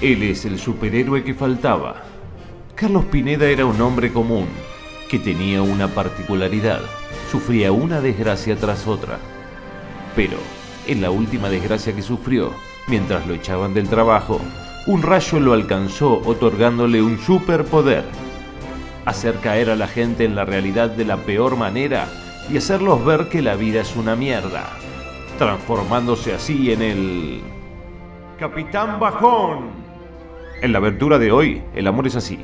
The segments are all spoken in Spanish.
Él es el superhéroe que faltaba. Carlos Pineda era un hombre común, que tenía una particularidad. Sufría una desgracia tras otra. Pero, en la última desgracia que sufrió, mientras lo echaban del trabajo, un rayo lo alcanzó otorgándole un superpoder. Hacer caer a la gente en la realidad de la peor manera y hacerlos ver que la vida es una mierda, transformándose así en el... Capitán Bajón. En la aventura de hoy, el amor es así.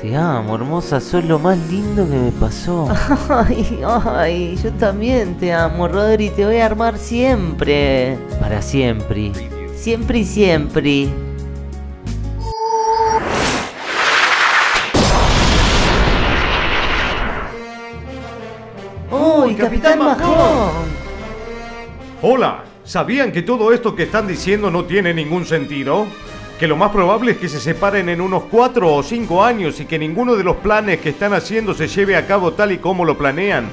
Te amo, hermosa, sos lo más lindo que me pasó. Ay, ay, yo también te amo, Rodri, te voy a armar siempre. Para siempre. Siempre y siempre. ¡Uy, Capitán! Hola, ¿sabían que todo esto que están diciendo no tiene ningún sentido? Que lo más probable es que se separen en unos 4 o 5 años y que ninguno de los planes que están haciendo se lleve a cabo tal y como lo planean.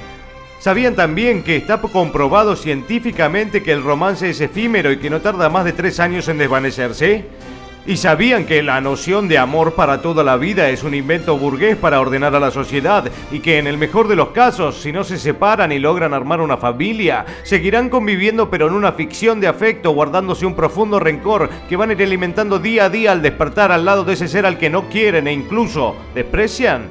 ¿Sabían también que está comprobado científicamente que el romance es efímero y que no tarda más de 3 años en desvanecerse? ¿Y sabían que la noción de amor para toda la vida es un invento burgués para ordenar a la sociedad y que en el mejor de los casos, si no se separan y logran armar una familia, seguirán conviviendo pero en una ficción de afecto, guardándose un profundo rencor que van a ir alimentando día a día al despertar al lado de ese ser al que no quieren e incluso desprecian?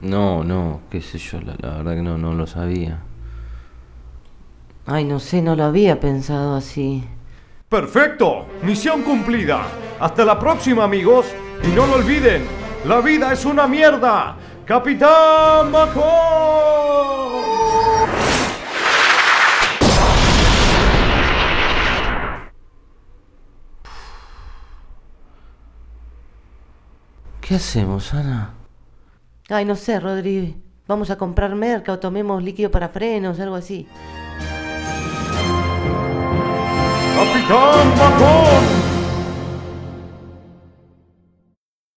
No, no, qué sé yo, la, la verdad que no, no lo sabía. Ay, no sé, no lo había pensado así. Perfecto, misión cumplida. Hasta la próxima amigos. Y no lo olviden, la vida es una mierda. Capitán Bajón. ¿Qué hacemos, Ana? Ay, no sé, Rodri. Vamos a comprar merca o tomemos líquido para frenos, algo así. Capitán Bajón.